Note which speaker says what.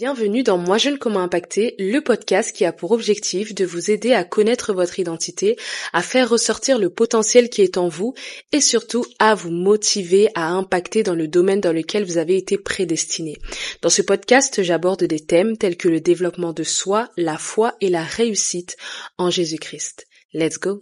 Speaker 1: bienvenue dans Moi Jeune Comment Impacter, le podcast qui a pour objectif de vous aider à connaître votre identité, à faire ressortir le potentiel qui est en vous et surtout à vous motiver à impacter dans le domaine dans lequel vous avez été prédestiné. Dans ce podcast, j'aborde des thèmes tels que le développement de soi, la foi et la réussite en Jésus-Christ. Let's go!